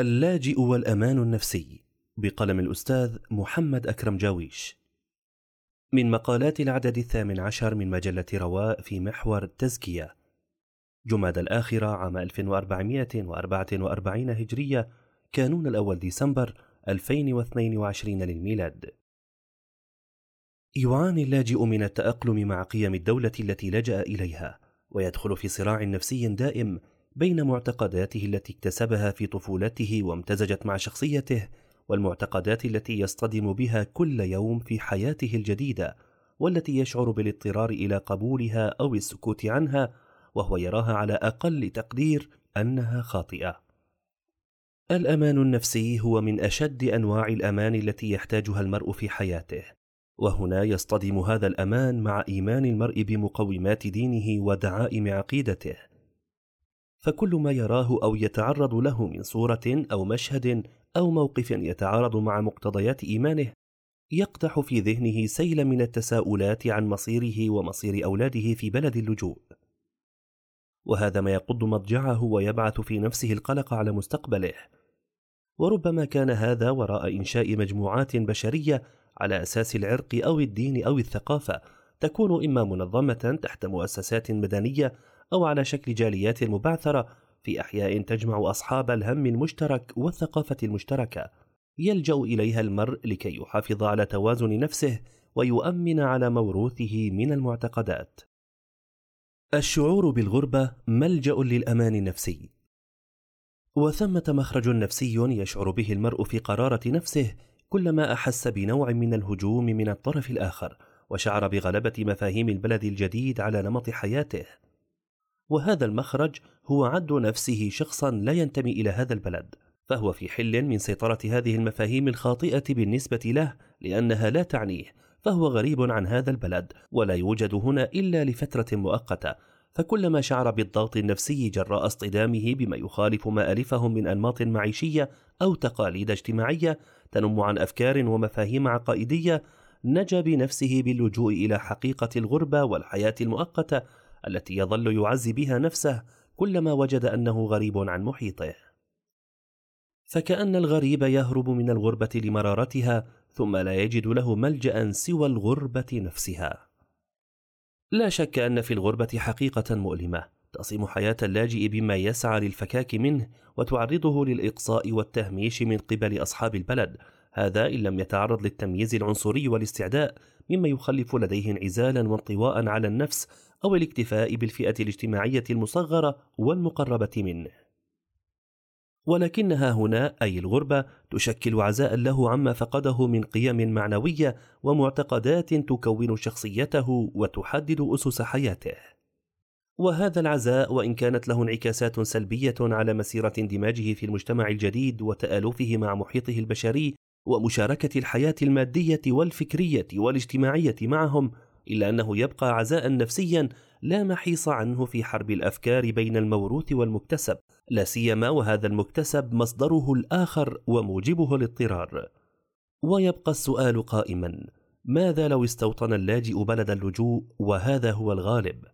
اللاجئ والأمان النفسي بقلم الأستاذ محمد أكرم جاويش. من مقالات العدد الثامن عشر من مجلة رواء في محور تزكية. جماد الآخرة عام 1444 هجرية كانون الأول ديسمبر 2022 للميلاد. يعاني اللاجئ من التأقلم مع قيم الدولة التي لجأ إليها ويدخل في صراع نفسي دائم بين معتقداته التي اكتسبها في طفولته وامتزجت مع شخصيته والمعتقدات التي يصطدم بها كل يوم في حياته الجديدة والتي يشعر بالاضطرار إلى قبولها أو السكوت عنها وهو يراها على أقل تقدير أنها خاطئة. الأمان النفسي هو من أشد أنواع الأمان التي يحتاجها المرء في حياته وهنا يصطدم هذا الأمان مع إيمان المرء بمقومات دينه ودعائم عقيدته. فكل ما يراه أو يتعرض له من صورة أو مشهد أو موقف يتعارض مع مقتضيات إيمانه يقدح في ذهنه سيلا من التساؤلات عن مصيره ومصير أولاده في بلد اللجوء. وهذا ما يقض مضجعه ويبعث في نفسه القلق على مستقبله. وربما كان هذا وراء إنشاء مجموعات بشرية على أساس العرق أو الدين أو الثقافة تكون إما منظمة تحت مؤسسات مدنية أو على شكل جاليات مبعثرة في أحياء تجمع أصحاب الهم المشترك والثقافة المشتركة يلجأ إليها المرء لكي يحافظ على توازن نفسه ويؤمن على موروثه من المعتقدات. الشعور بالغربة ملجأ للأمان النفسي. وثمة مخرج نفسي يشعر به المرء في قرارة نفسه كلما أحس بنوع من الهجوم من الطرف الآخر، وشعر بغلبة مفاهيم البلد الجديد على نمط حياته. وهذا المخرج هو عد نفسه شخصا لا ينتمي إلى هذا البلد فهو في حل من سيطرة هذه المفاهيم الخاطئة بالنسبة له لأنها لا تعنيه فهو غريب عن هذا البلد ولا يوجد هنا إلا لفترة مؤقتة فكلما شعر بالضغط النفسي جراء اصطدامه بما يخالف ما من أنماط معيشية أو تقاليد اجتماعية تنم عن أفكار ومفاهيم عقائدية نجا بنفسه باللجوء إلى حقيقة الغربة والحياة المؤقتة التي يظل يعزي بها نفسه كلما وجد أنه غريب عن محيطه. فكأن الغريب يهرب من الغربة لمرارتها ثم لا يجد له ملجأ سوى الغربة نفسها. لا شك أن في الغربة حقيقة مؤلمة تصم حياة اللاجئ بما يسعى للفكاك منه وتعرضه للإقصاء والتهميش من قبل أصحاب البلد هذا إن لم يتعرض للتمييز العنصري والاستعداء مما يخلف لديه انعزالا وانطواء على النفس أو الاكتفاء بالفئة الاجتماعية المصغرة والمقربة منه. ولكنها هنا أي الغربة تشكل عزاء له عما فقده من قيم معنوية ومعتقدات تكون شخصيته وتحدد أسس حياته. وهذا العزاء وإن كانت له انعكاسات سلبية على مسيرة اندماجه في المجتمع الجديد وتآلفه مع محيطه البشري ومشاركة الحياة المادية والفكرية والاجتماعية معهم إلا أنه يبقى عزاء نفسيا لا محيص عنه في حرب الأفكار بين الموروث والمكتسب لا سيما وهذا المكتسب مصدره الآخر وموجبه الاضطرار. ويبقى السؤال قائما ماذا لو استوطن اللاجئ بلد اللجوء وهذا هو الغالب؟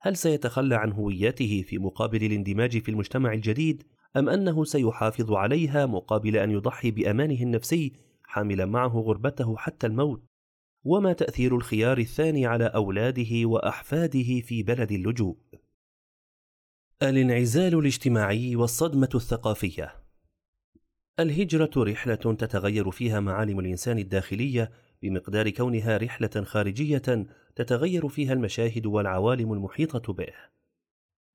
هل سيتخلى عن هويته في مقابل الاندماج في المجتمع الجديد؟ أم أنه سيحافظ عليها مقابل أن يضحي بأمانه النفسي حاملا معه غربته حتى الموت وما تأثير الخيار الثاني على أولاده وأحفاده في بلد اللجوء. الانعزال الاجتماعي والصدمة الثقافية. الهجرة رحلة تتغير فيها معالم الإنسان الداخلية بمقدار كونها رحلة خارجية تتغير فيها المشاهد والعوالم المحيطة به.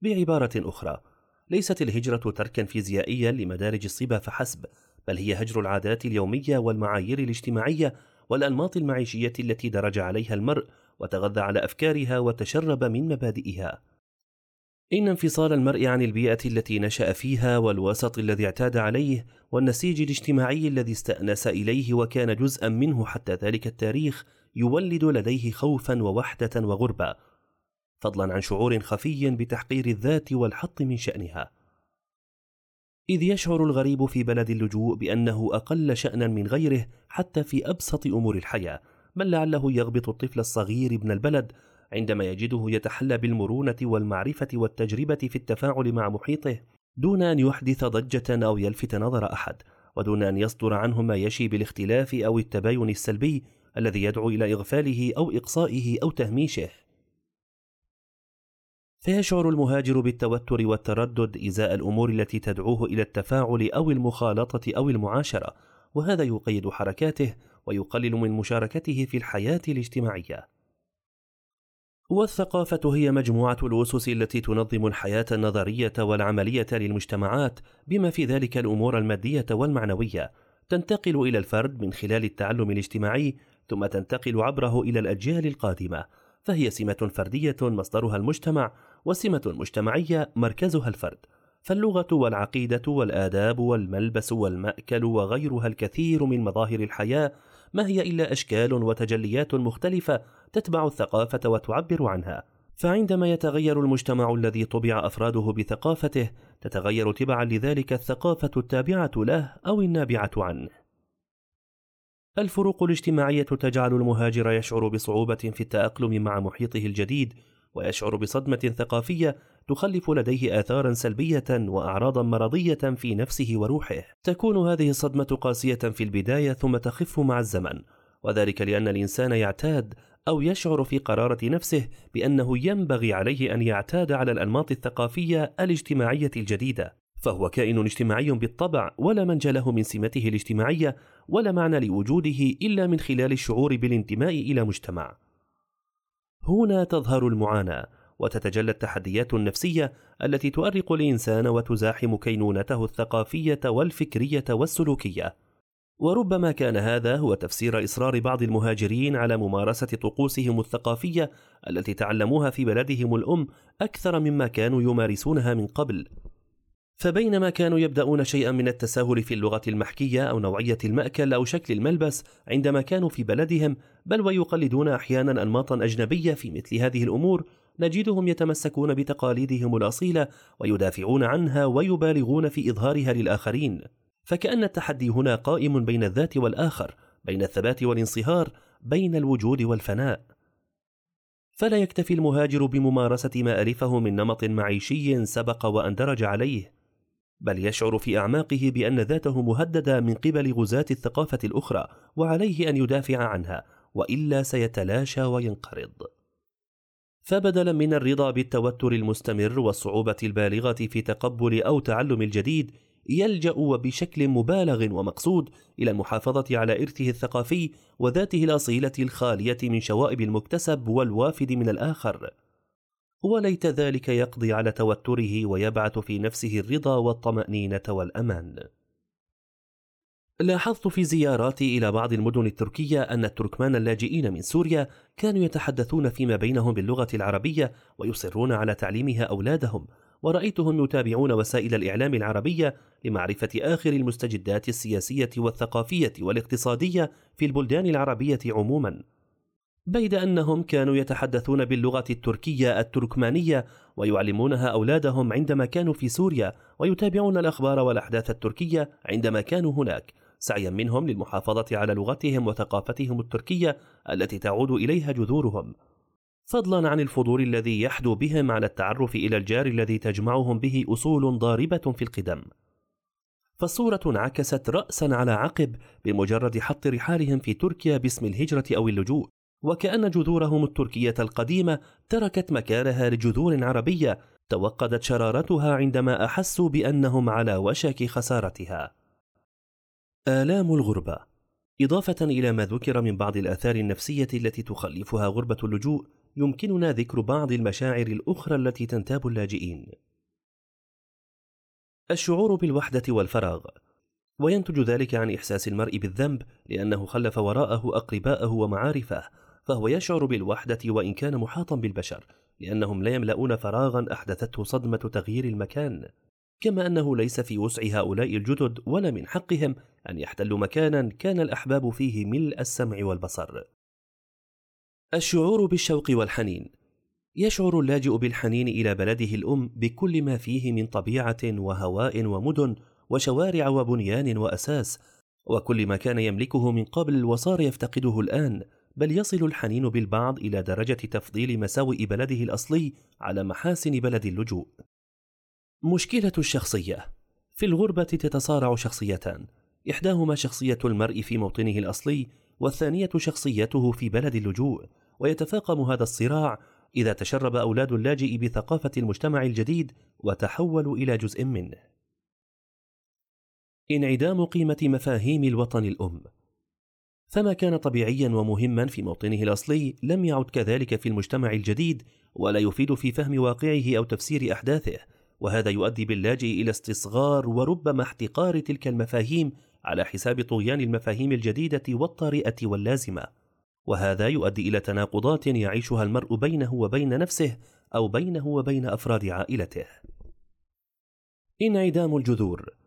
بعبارة أخرى، ليست الهجرة تركا فيزيائيا لمدارج الصبا فحسب، بل هي هجر العادات اليومية والمعايير الاجتماعية والأنماط المعيشية التي درج عليها المرء وتغذى على أفكارها وتشرب من مبادئها. إن انفصال المرء عن البيئة التي نشأ فيها والوسط الذي اعتاد عليه والنسيج الاجتماعي الذي استأنس إليه وكان جزءا منه حتى ذلك التاريخ يولد لديه خوفا ووحدة وغربة، فضلا عن شعور خفي بتحقير الذات والحط من شأنها. إذ يشعر الغريب في بلد اللجوء بأنه أقل شأنا من غيره حتى في أبسط أمور الحياة بل لعله يغبط الطفل الصغير ابن البلد عندما يجده يتحلى بالمرونة والمعرفة والتجربة في التفاعل مع محيطه دون أن يحدث ضجة أو يلفت نظر أحد ودون أن يصدر عنه ما يشي بالاختلاف أو التباين السلبي الذي يدعو إلى إغفاله أو إقصائه أو تهميشه فيشعر المهاجر بالتوتر والتردد إزاء الأمور التي تدعوه إلى التفاعل أو المخالطة أو المعاشرة وهذا يقيد حركاته ويقلل من مشاركته في الحياة الاجتماعية. والثقافة هي مجموعة الأسس التي تنظم الحياة النظرية والعملية للمجتمعات بما في ذلك الأمور المادية والمعنوية. تنتقل إلى الفرد من خلال التعلم الاجتماعي ثم تنتقل عبره إلى الأجيال القادمة. فهي سمة فردية مصدرها المجتمع وسمة مجتمعية مركزها الفرد فاللغة والعقيدة والآداب والملبس والمأكل وغيرها الكثير من مظاهر الحياة ما هي إلا أشكال وتجليات مختلفة تتبع الثقافة وتعبر عنها. فعندما يتغير المجتمع الذي طبع أفراده بثقافته تتغير تبعا لذلك الثقافة التابعة له أو النابعة عنه. الفروق الاجتماعية تجعل المهاجر يشعر بصعوبة في التأقلم مع محيطه الجديد ويشعر بصدمة ثقافية تخلف لديه آثارا سلبية وأعراضا مرضية في نفسه وروحه. تكون هذه الصدمة قاسية في البداية ثم تخف مع الزمن، وذلك لأن الإنسان يعتاد أو يشعر في قرارة نفسه بأنه ينبغي عليه أن يعتاد على الأنماط الثقافية الاجتماعية الجديدة. فهو كائن اجتماعي بالطبع ولا منجى له من سمته الاجتماعية ولا معنى لوجوده إلا من خلال الشعور بالانتماء إلى مجتمع. هنا تظهر المعاناة وتتجلى التحديات النفسية التي تؤرق الإنسان وتزاحم كينونته الثقافية والفكرية والسلوكية. وربما كان هذا هو تفسير إصرار بعض المهاجرين على ممارسة طقوسهم الثقافية التي تعلموها في بلدهم الأم أكثر مما كانوا يمارسونها من قبل. فبينما كانوا يبدأون شيئا من التساهل في اللغة المحكية أو نوعية المأكل أو شكل الملبس عندما كانوا في بلدهم بل ويقلدون أحيانا أنماطا أجنبية في مثل هذه الأمور نجدهم يتمسكون بتقاليدهم الأصيلة ويدافعون عنها ويبالغون في إظهارها للآخرين. فكأن التحدي هنا قائم بين الذات والآخر بين الثبات والانصهار بين الوجود والفناء. فلا يكتفي المهاجر بممارسة ما ألفه من نمط معيشي سبق وأندرج عليه. بل يشعر في أعماقه بأن ذاته مهددة من قبل غزاة الثقافة الأخرى وعليه أن يدافع عنها وإلا سيتلاشى وينقرض. فبدلا من الرضا بالتوتر المستمر والصعوبة البالغة في تقبل أو تعلم الجديد يلجأ وبشكل مبالغ ومقصود إلى المحافظة على إرثه الثقافي وذاته الأصيلة الخالية من شوائب المكتسب والوافد من الآخر. وليت ذلك يقضي على توتره ويبعث في نفسه الرضا والطمأنينة والأمان. لاحظت في زياراتي إلى بعض المدن التركية أن التركمان اللاجئين من سوريا كانوا يتحدثون فيما بينهم باللغة العربية ويصرون على تعليمها أولادهم، ورأيتهم يتابعون وسائل الإعلام العربية لمعرفة آخر المستجدات السياسية والثقافية والاقتصادية في البلدان العربية عموما. بيد أنهم كانوا يتحدثون باللغة التركية التركمانية ويعلمونها أولادهم عندما كانوا في سوريا ويتابعون الأخبار والأحداث التركية عندما كانوا هناك. سعيا منهم للمحافظة على لغتهم وثقافتهم التركية التي تعود إليها جذورهم. فضلا عن الفضول الذي يحدو بهم على التعرف إلى الجار الذي تجمعهم به أصول ضاربة في القدم. فالصورة انعكست رأسا على عقب بمجرد حط رحالهم في تركيا باسم الهجرة أو اللجوء. وكأن جذورهم التركية القديمة تركت مكانها لجذور عربية توقدت شرارتها عندما أحسوا بأنهم على وشك خسارتها. آلام الغربة إضافة إلى ما ذكر من بعض الآثار النفسية التي تخلفها غربة اللجوء، يمكننا ذكر بعض المشاعر الأخرى التي تنتاب اللاجئين. الشعور بالوحدة والفراغ وينتج ذلك عن إحساس المرء بالذنب لأنه خلف وراءه أقرباءه ومعارفه فهو يشعر بالوحدة وإن كان محاطا بالبشر لأنهم لا يملؤون فراغا أحدثته صدمة تغيير المكان. كما أنه ليس في وسع هؤلاء الجدد ولا من حقهم أن يحتلوا مكانا كان الأحباب فيه ملء السمع والبصر. الشعور بالشوق والحنين. يشعر اللاجئ بالحنين إلى بلده الأم بكل ما فيه من طبيعة وهواء ومدن وشوارع وبنيان وأساس وكل ما كان يملكه من قبل وصار يفتقده الآن. بل يصل الحنين بالبعض إلى درجة تفضيل مساوئ بلده الأصلي على محاسن بلد اللجوء. مشكلة الشخصية. في الغربة تتصارع شخصيتان. إحداهما شخصية المرء في موطنه الأصلي والثانية شخصيته في بلد اللجوء ويتفاقم هذا الصراع إذا تشرب أولاد اللاجئ بثقافة المجتمع الجديد وتحولوا إلى جزء منه. انعدام قيمة مفاهيم الوطن الأم. فما كان طبيعيا ومهما في موطنه الأصلي لم يعد كذلك في المجتمع الجديد ولا يفيد في فهم واقعه أو تفسير أحداثه وهذا يؤدي باللاجئ إلى استصغار وربما احتقار تلك المفاهيم على حساب طغيان المفاهيم الجديدة والطارئة واللازمة. وهذا يؤدي إلى تناقضات يعيشها المرء بينه وبين نفسه أو بينه وبين أفراد عائلته. انعدام الجذور.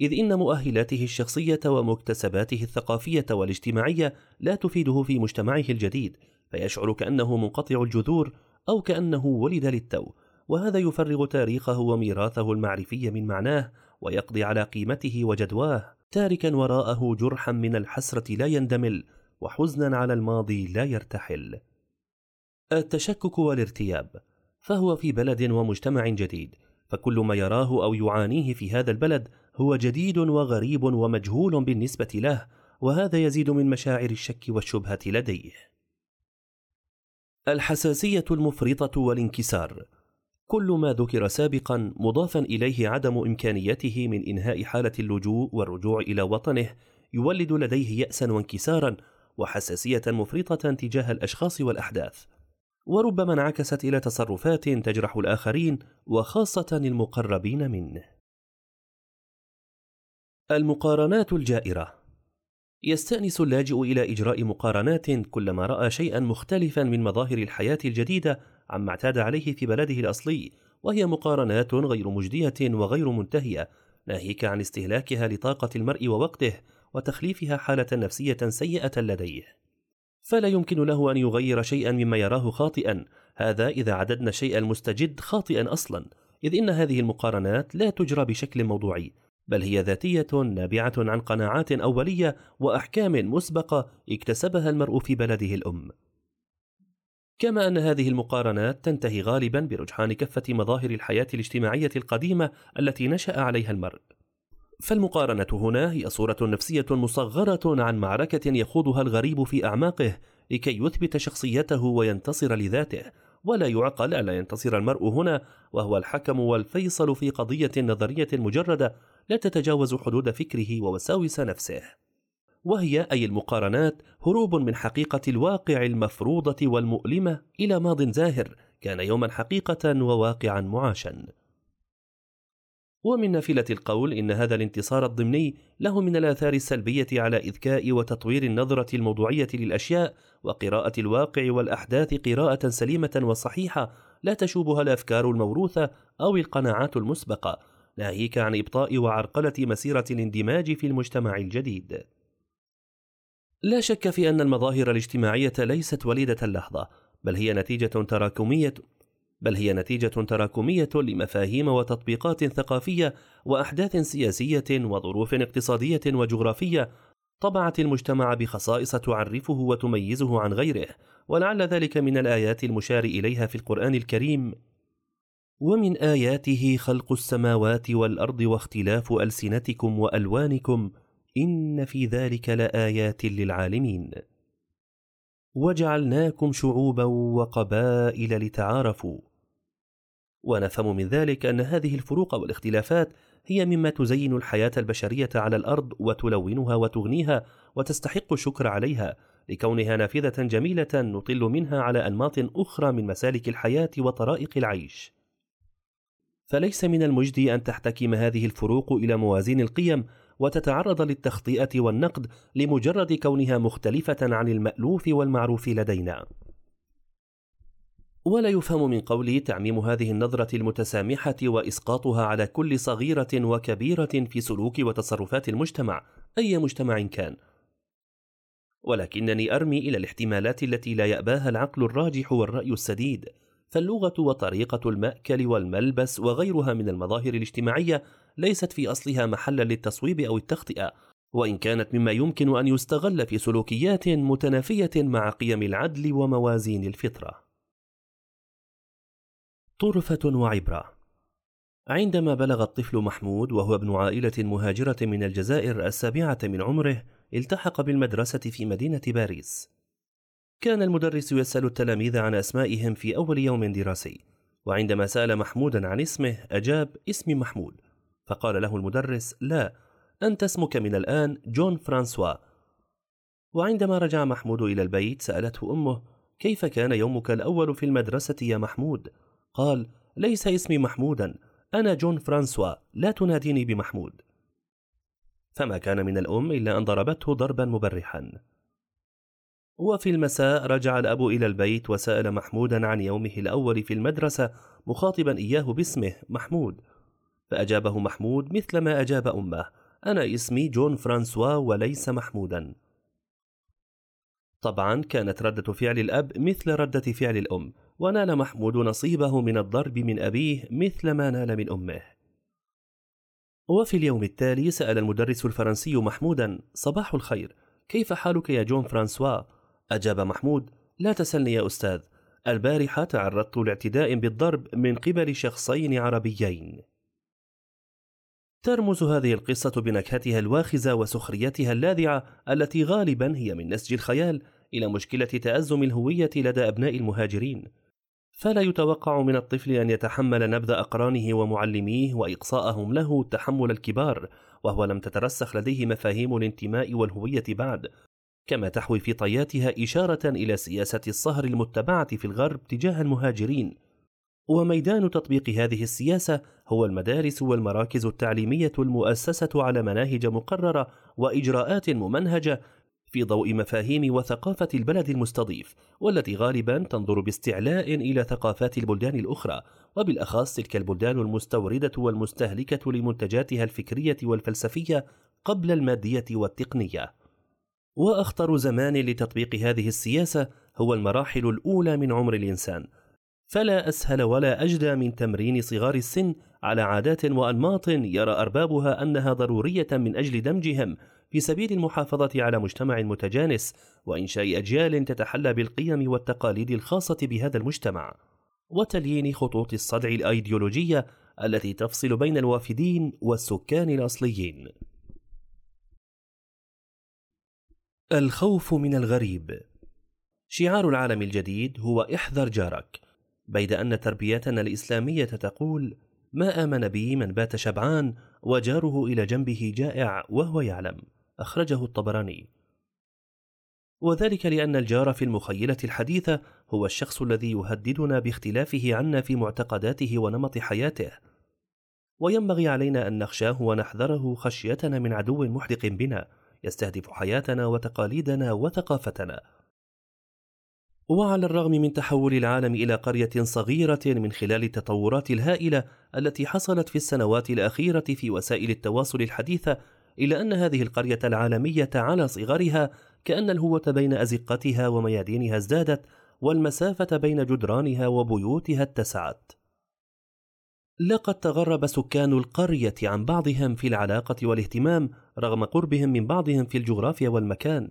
إذ إن مؤهلاته الشخصية ومكتسباته الثقافية والاجتماعية لا تفيده في مجتمعه الجديد فيشعر كأنه منقطع الجذور أو كأنه ولد للتو وهذا يفرغ تاريخه وميراثه المعرفي من معناه ويقضي على قيمته وجدواه تاركا وراءه جرحا من الحسرة لا يندمل وحزنا على الماضي لا يرتحل. التشكك والارتياب فهو في بلد ومجتمع جديد فكل ما يراه أو يعانيه في هذا البلد هو جديد وغريب ومجهول بالنسبة له وهذا يزيد من مشاعر الشك والشبهة لديه. الحساسية المفرطة والانكسار. كل ما ذكر سابقا مضافا إليه عدم إمكانيته من إنهاء حالة اللجوء والرجوع إلى وطنه يولد لديه ياسا وانكسارا وحساسية مفرطة تجاه الأشخاص والأحداث. وربما انعكست إلى تصرفات تجرح الآخرين وخاصة المقربين منه. المقارنات الجائرة. يستأنس اللاجئ إلى إجراء مقارنات كلما رأى شيئا مختلفا من مظاهر الحياة الجديدة عما اعتاد عليه في بلده الأصلي وهي مقارنات غير مجدية وغير منتهية ناهيك عن استهلاكها لطاقة المرء ووقته وتخليفها حالة نفسية سيئة لديه. فلا يمكن له أن يغير شيئا مما يراه خاطئا هذا إذا عددنا الشيء المستجد خاطئا أصلا إذ إن هذه المقارنات لا تجرى بشكل موضوعي بل هي ذاتية نابعة عن قناعات أولية وأحكام مسبقة اكتسبها المرء في بلده الأم. كما أن هذه المقارنات تنتهي غالبا برجحان كفه مظاهر الحياة الاجتماعية القديمة التي نشأ عليها المرء. فالمقارنة هنا هي صورة نفسية مصغرة عن معركة يخوضها الغريب في أعماقه لكي يثبت شخصيته وينتصر لذاته ولا يعقل ألا ينتصر المرء هنا وهو الحكم والفيصل في قضية نظرية مجردة لا تتجاوز حدود فكره ووساوس نفسه. وهي أي المقارنات هروب من حقيقة الواقع المفروضة والمؤلمة إلى ماض زاهر كان يوما حقيقة وواقعا معاشا. ومن نافلة القول إن هذا الانتصار الضمني له من الآثار السلبية على إذكاء وتطوير النظرة الموضوعية للأشياء وقراءة الواقع والأحداث قراءة سليمة وصحيحة لا تشوبها الأفكار الموروثة أو القناعات المسبقة ناهيك عن إبطاء وعرقلة مسيرة الاندماج في المجتمع الجديد. لا شك في أن المظاهر الاجتماعية ليست وليدة اللحظة، بل هي نتيجة تراكمية بل هي نتيجة تراكمية لمفاهيم وتطبيقات ثقافية وأحداث سياسية وظروف اقتصادية وجغرافية طبعت المجتمع بخصائص تعرفه وتميزه عن غيره ولعل ذلك من الآيات المشار إليها في القرآن الكريم. ومن آياته خلق السماوات والأرض واختلاف ألسنتكم وألوانكم إن في ذلك لآيات للعالمين. وجعلناكم شعوبا وقبائل لتعارفوا. ونفهم من ذلك أن هذه الفروق والاختلافات هي مما تزين الحياة البشرية على الأرض وتلونها وتغنيها وتستحق الشكر عليها لكونها نافذة جميلة نطل منها على أنماط أخرى من مسالك الحياة وطرائق العيش. فليس من المجدي أن تحتكم هذه الفروق إلى موازين القيم وتتعرض للتخطئة والنقد لمجرد كونها مختلفة عن المألوف والمعروف لدينا. ولا يفهم من قولي تعميم هذه النظرة المتسامحة وإسقاطها على كل صغيرة وكبيرة في سلوك وتصرفات المجتمع أي مجتمع كان. ولكنني أرمي إلى الاحتمالات التي لا يأباها العقل الراجح والرأي السديد فاللغة وطريقة المأكل والملبس وغيرها من المظاهر الاجتماعية ليست في أصلها محلا للتصويب أو التخطئة وإن كانت مما يمكن أن يستغل في سلوكيات متنافية مع قيم العدل وموازين الفطرة. طرفة وعبرة. عندما بلغ الطفل محمود وهو ابن عائلة مهاجرة من الجزائر السابعة من عمره التحق بالمدرسة في مدينة باريس. كان المدرس يسأل التلاميذ عن أسمائهم في أول يوم دراسي وعندما سأل محمودا عن اسمه أجاب اسمي محمود فقال له المدرس لا أنت اسمك من الآن جون فرانسوا وعندما رجع محمود إلى البيت سألته أمه كيف كان يومك الأول في المدرسة يا محمود؟ قال ليس اسمي محمودا أنا جون فرانسوا لا تناديني بمحمود. فما كان من الأم إلا أن ضربته ضربا مبرحا. وفي المساء رجع الأب إلى البيت وسأل محمودا عن يومه الأول في المدرسة مخاطبا إياه باسمه محمود. فأجابه محمود مثل ما أجاب أمه أنا اسمي جون فرانسوا وليس محمودا. طبعا كانت ردة فعل الأب مثل ردة فعل الأم. ونال محمود نصيبه من الضرب من أبيه مثل ما نال من أمه. وفي اليوم التالي سأل المدرس الفرنسي محمودا صباح الخير كيف حالك يا جون فرانسوا؟ أجاب محمود لا تسلني يا أستاذ البارحة تعرضت لاعتداء بالضرب من قبل شخصين عربيين. ترمز هذه القصة بنكهتها الواخزة وسخريتها اللاذعة التي غالبا هي من نسج الخيال إلى مشكلة تأزم الهوية لدى أبناء المهاجرين. فلا يتوقع من الطفل أن يتحمل نبذ أقرانه ومعلميه وإقصاءهم له تحمل الكبار وهو لم تترسخ لديه مفاهيم الانتماء والهوية بعد. كما تحوي في طياتها إشارة إلى سياسة الصهر المتبعة في الغرب تجاه المهاجرين. وميدان تطبيق هذه السياسة هو المدارس والمراكز التعليمية المؤسسة على مناهج مقررة وإجراءات ممنهجة في ضوء مفاهيم وثقافة البلد المستضيف والتي غالبا تنظر باستعلاء إلى ثقافات البلدان الأخرى وبالأخص تلك البلدان المستوردة والمستهلكة لمنتجاتها الفكرية والفلسفية قبل المادية والتقنية. وأخطر زمان لتطبيق هذه السياسة هو المراحل الأولى من عمر الإنسان. فلا أسهل ولا أجدى من تمرين صغار السن على عادات وأنماط يرى أربابها أنها ضرورية من أجل دمجهم في سبيل المحافظة على مجتمع متجانس وإنشاء أجيال تتحلى بالقيم والتقاليد الخاصة بهذا المجتمع. وتليين خطوط الصدع الأيديولوجية التي تفصل بين الوافدين والسكان الأصليين. الخوف من الغريب. شعار العالم الجديد هو إحذر جارك بيد أن تربيتنا الإسلامية تقول ما آمن بي من بات شبعان وجاره إلى جنبه جائع وهو يعلم. أخرجه الطبراني. وذلك لأن الجار في المخيلة الحديثة هو الشخص الذي يهددنا باختلافه عنا في معتقداته ونمط حياته. وينبغي علينا أن نخشاه ونحذره خشيتنا من عدو محدق بنا يستهدف حياتنا وتقاليدنا وثقافتنا. وعلى الرغم من تحول العالم إلى قرية صغيرة من خلال التطورات الهائلة التي حصلت في السنوات الأخيرة في وسائل التواصل الحديثة إلا أن هذه القرية العالمية على صغرها كأن الهوة بين أزقتها وميادينها ازدادت والمسافة بين جدرانها وبيوتها اتسعت. لقد تغرب سكان القرية عن بعضهم في العلاقة والاهتمام رغم قربهم من بعضهم في الجغرافيا والمكان،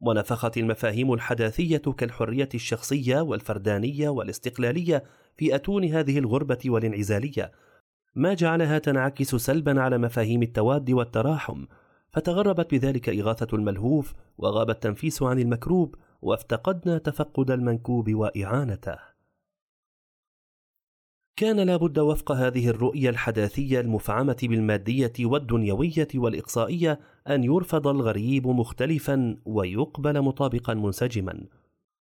ونفخت المفاهيم الحداثية كالحرية الشخصية والفردانية والاستقلالية في أتون هذه الغربة والانعزالية، ما جعلها تنعكس سلبا على مفاهيم التواد والتراحم فتغربت بذلك إغاثة الملهوف وغاب التنفيس عن المكروب وافتقدنا تفقد المنكوب وإعانته. كان لابد وفق هذه الرؤية الحداثية المفعمة بالمادية والدنيوية والإقصائية أن يرفض الغريب مختلفا ويقبل مطابقا منسجما.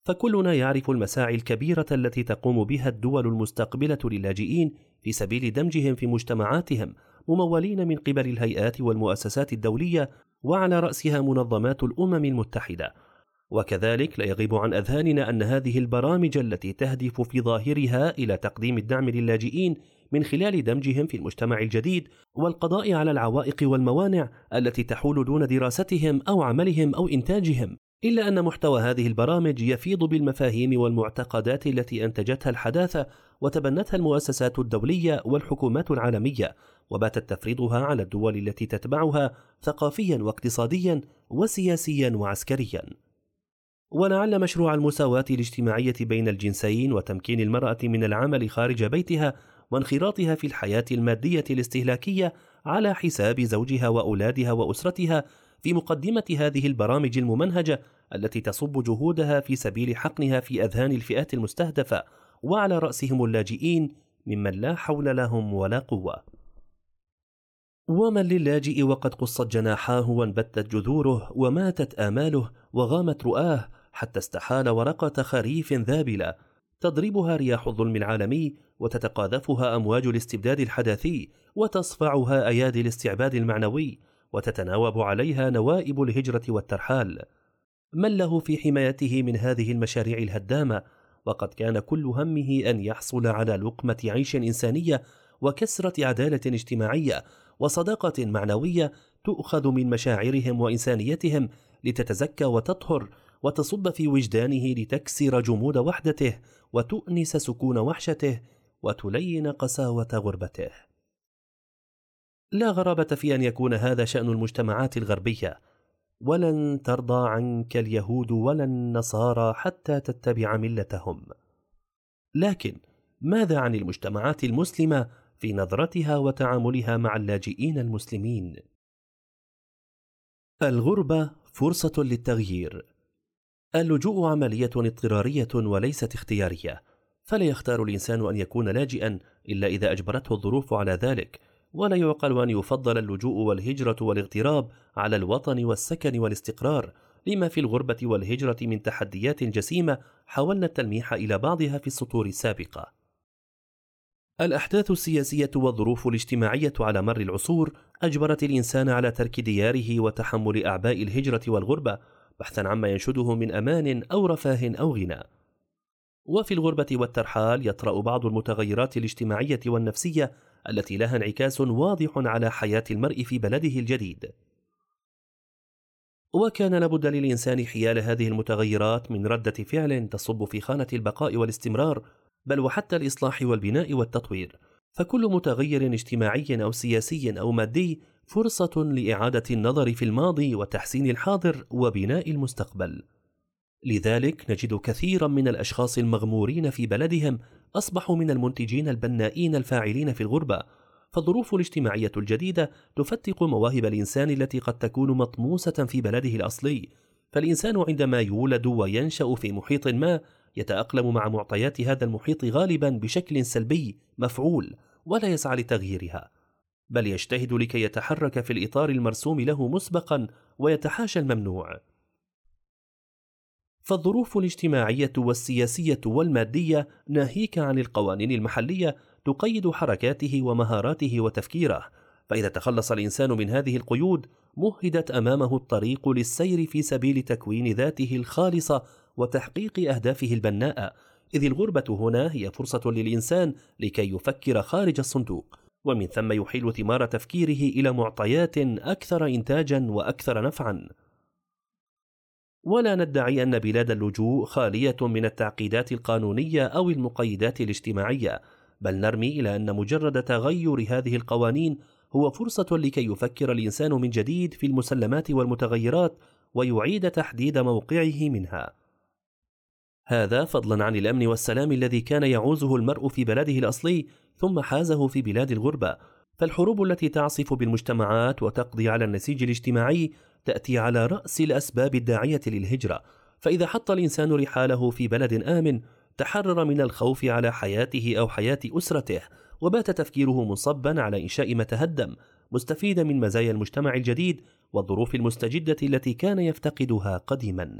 فكلنا يعرف المساعي الكبيرة التي تقوم بها الدول المستقبلة للاجئين في سبيل دمجهم في مجتمعاتهم ممولين من قبل الهيئات والمؤسسات الدولية وعلى رأسها منظمات الأمم المتحدة. وكذلك لا يغيب عن أذهاننا أن هذه البرامج التي تهدف في ظاهرها إلى تقديم الدعم للاجئين من خلال دمجهم في المجتمع الجديد والقضاء على العوائق والموانع التي تحول دون دراستهم أو عملهم أو إنتاجهم. إلا أن محتوى هذه البرامج يفيض بالمفاهيم والمعتقدات التي أنتجتها الحداثة وتبنتها المؤسسات الدولية والحكومات العالمية وباتت تفرضها على الدول التي تتبعها ثقافيا واقتصاديا وسياسيا وعسكريا. ولعل مشروع المساواة الاجتماعية بين الجنسين وتمكين المرأة من العمل خارج بيتها وانخراطها في الحياة المادية الاستهلاكية على حساب زوجها وأولادها وأسرتها في مقدمة هذه البرامج الممنهجة التي تصب جهودها في سبيل حقنها في أذهان الفئات المستهدفة وعلى رأسهم اللاجئين ممن لا حول لهم ولا قوة. ومن للاجئ وقد قصت جناحاه وانبتت جذوره وماتت آماله وغامت رؤاه حتى استحال ورقة خريف ذابلة. تضربها رياح الظلم العالمي وتتقاذفها أمواج الاستبداد الحداثي وتصفعها أيادي الاستعباد المعنوي وتتناوب عليها نوائب الهجرة والترحال. من له في حمايته من هذه المشاريع الهدامة؟ وقد كان كل همه أن يحصل على لقمة عيش إنسانية وكسرة عدالة اجتماعية وصداقة معنوية تؤخذ من مشاعرهم وإنسانيتهم لتتزكى وتطهر وتصب في وجدانه لتكسر جمود وحدته وتؤنس سكون وحشته وتلين قساوة غربته. لا غرابة في أن يكون هذا شأن المجتمعات الغربية، ولن ترضى عنك اليهود ولا النصارى حتى تتبع ملتهم. لكن ماذا عن المجتمعات المسلمة في نظرتها وتعاملها مع اللاجئين المسلمين؟ الغربة فرصة للتغيير. اللجوء عملية اضطرارية وليست اختيارية، فلا يختار الإنسان أن يكون لاجئا إلا إذا أجبرته الظروف على ذلك، ولا يعقل أن يفضل اللجوء والهجرة والاغتراب على الوطن والسكن والاستقرار، لما في الغربة والهجرة من تحديات جسيمة حاولنا التلميح إلى بعضها في السطور السابقة. الأحداث السياسية والظروف الاجتماعية على مر العصور أجبرت الإنسان على ترك دياره وتحمل أعباء الهجرة والغربة بحثا عما ينشده من أمان أو رفاه أو غنى. وفي الغربة والترحال يطرأ بعض المتغيرات الاجتماعية والنفسية التي لها انعكاس واضح على حياة المرء في بلده الجديد. وكان لابد للإنسان حيال هذه المتغيرات من ردة فعل تصب في خانة البقاء والاستمرار بل وحتى الإصلاح والبناء والتطوير فكل متغير اجتماعي أو سياسي أو مادي فرصة لإعادة النظر في الماضي وتحسين الحاضر وبناء المستقبل. لذلك نجد كثيرا من الأشخاص المغمورين في بلدهم أصبحوا من المنتجين البنائين الفاعلين في الغربة فالظروف الاجتماعية الجديدة تفتق مواهب الإنسان التي قد تكون مطموسة في بلده الأصلي. فالإنسان عندما يولد وينشأ في محيط ما يتأقلم مع معطيات هذا المحيط غالبا بشكل سلبي مفعول ولا يسعى لتغييرها. بل يجتهد لكي يتحرك في الإطار المرسوم له مسبقا ويتحاشى الممنوع. فالظروف الاجتماعية والسياسية والمادية ناهيك عن القوانين المحلية تقيد حركاته ومهاراته وتفكيره فإذا تخلص الإنسان من هذه القيود مهدت أمامه الطريق للسير في سبيل تكوين ذاته الخالصة وتحقيق أهدافه البناءة إذ الغربة هنا هي فرصة للإنسان لكي يفكر خارج الصندوق. ومن ثم يحيل ثمار تفكيره إلى معطيات أكثر إنتاجا وأكثر نفعا. ولا ندعي أن بلاد اللجوء خالية من التعقيدات القانونية أو المقيدات الاجتماعية بل نرمي إلى أن مجرد تغير هذه القوانين هو فرصة لكي يفكر الإنسان من جديد في المسلمات والمتغيرات ويعيد تحديد موقعه منها. هذا فضلا عن الأمن والسلام الذي كان يعوزه المرء في بلده الأصلي ثم حازه في بلاد الغربة. فالحروب التي تعصف بالمجتمعات وتقضي على النسيج الاجتماعي تأتي على رأس الأسباب الداعية للهجرة. فإذا حط الإنسان رحاله في بلد آمن تحرر من الخوف على حياته أو حياة أسرته وبات تفكيره مصبا على إنشاء ما تهدم مستفيدا من مزايا المجتمع الجديد والظروف المستجدة التي كان يفتقدها قديما.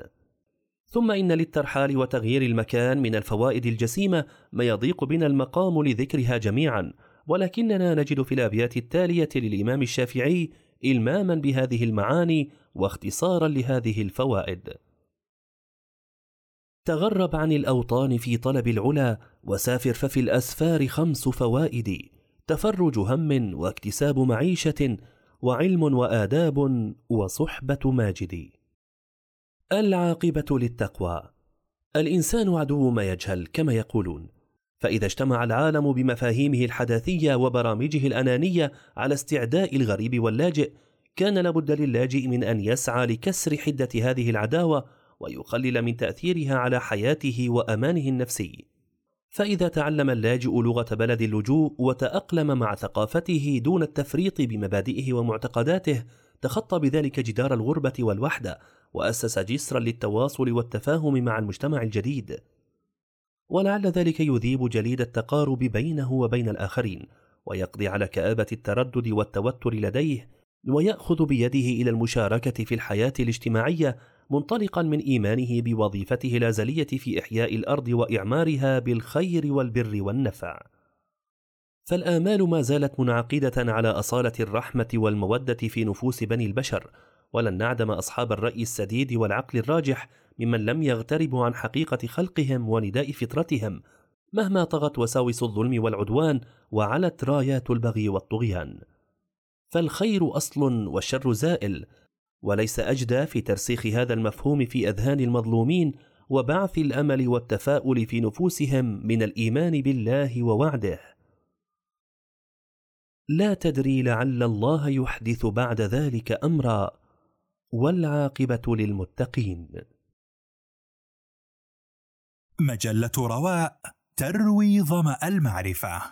ثم إن للترحال وتغيير المكان من الفوائد الجسيمة ما يضيق بنا المقام لذكرها جميعا ولكننا نجد في الأبيات التالية للإمام الشافعي إلماما بهذه المعاني واختصارا لهذه الفوائد. تغرب عن الأوطان في طلب العلا وسافر ففي الأسفار خمس فوائد تفرج هم واكتساب معيشة وعلم وآداب وصحبة ماجد. العاقبة للتقوى. الإنسان عدو ما يجهل كما يقولون. فإذا اجتمع العالم بمفاهيمه الحداثية وبرامجه الأنانية على استعداء الغريب واللاجئ كان لابد للاجئ من أن يسعى لكسر حدة هذه العداوة ويقلل من تأثيرها على حياته وأمانه النفسي. فإذا تعلم اللاجئ لغة بلد اللجوء وتأقلم مع ثقافته دون التفريط بمبادئه ومعتقداته تخطى بذلك جدار الغربة والوحدة وأسس جسرا للتواصل والتفاهم مع المجتمع الجديد ولعل ذلك يذيب جليد التقارب بينه وبين الآخرين ويقضي على كآبة التردد والتوتر لديه ويأخذ بيده إلى المشاركة في الحياة الاجتماعية منطلقا من إيمانه بوظيفته الأزلية في إحياء الأرض وإعمارها بالخير والبر والنفع. فالآمال ما زالت منعقدة على أصالة الرحمة والمودة في نفوس بني البشر، ولن نعدم أصحاب الرأي السديد والعقل الراجح ممن لم يغتربوا عن حقيقة خلقهم ونداء فطرتهم، مهما طغت وساوس الظلم والعدوان وعلت رايات البغي والطغيان. فالخير أصل والشر زائل، وليس أجدى في ترسيخ هذا المفهوم في أذهان المظلومين وبعث الأمل والتفاؤل في نفوسهم من الإيمان بالله ووعده لا تدري لعل الله يحدث بعد ذلك أمرا والعاقبة للمتقين. مجلة رواء تروي ظما المعرفة.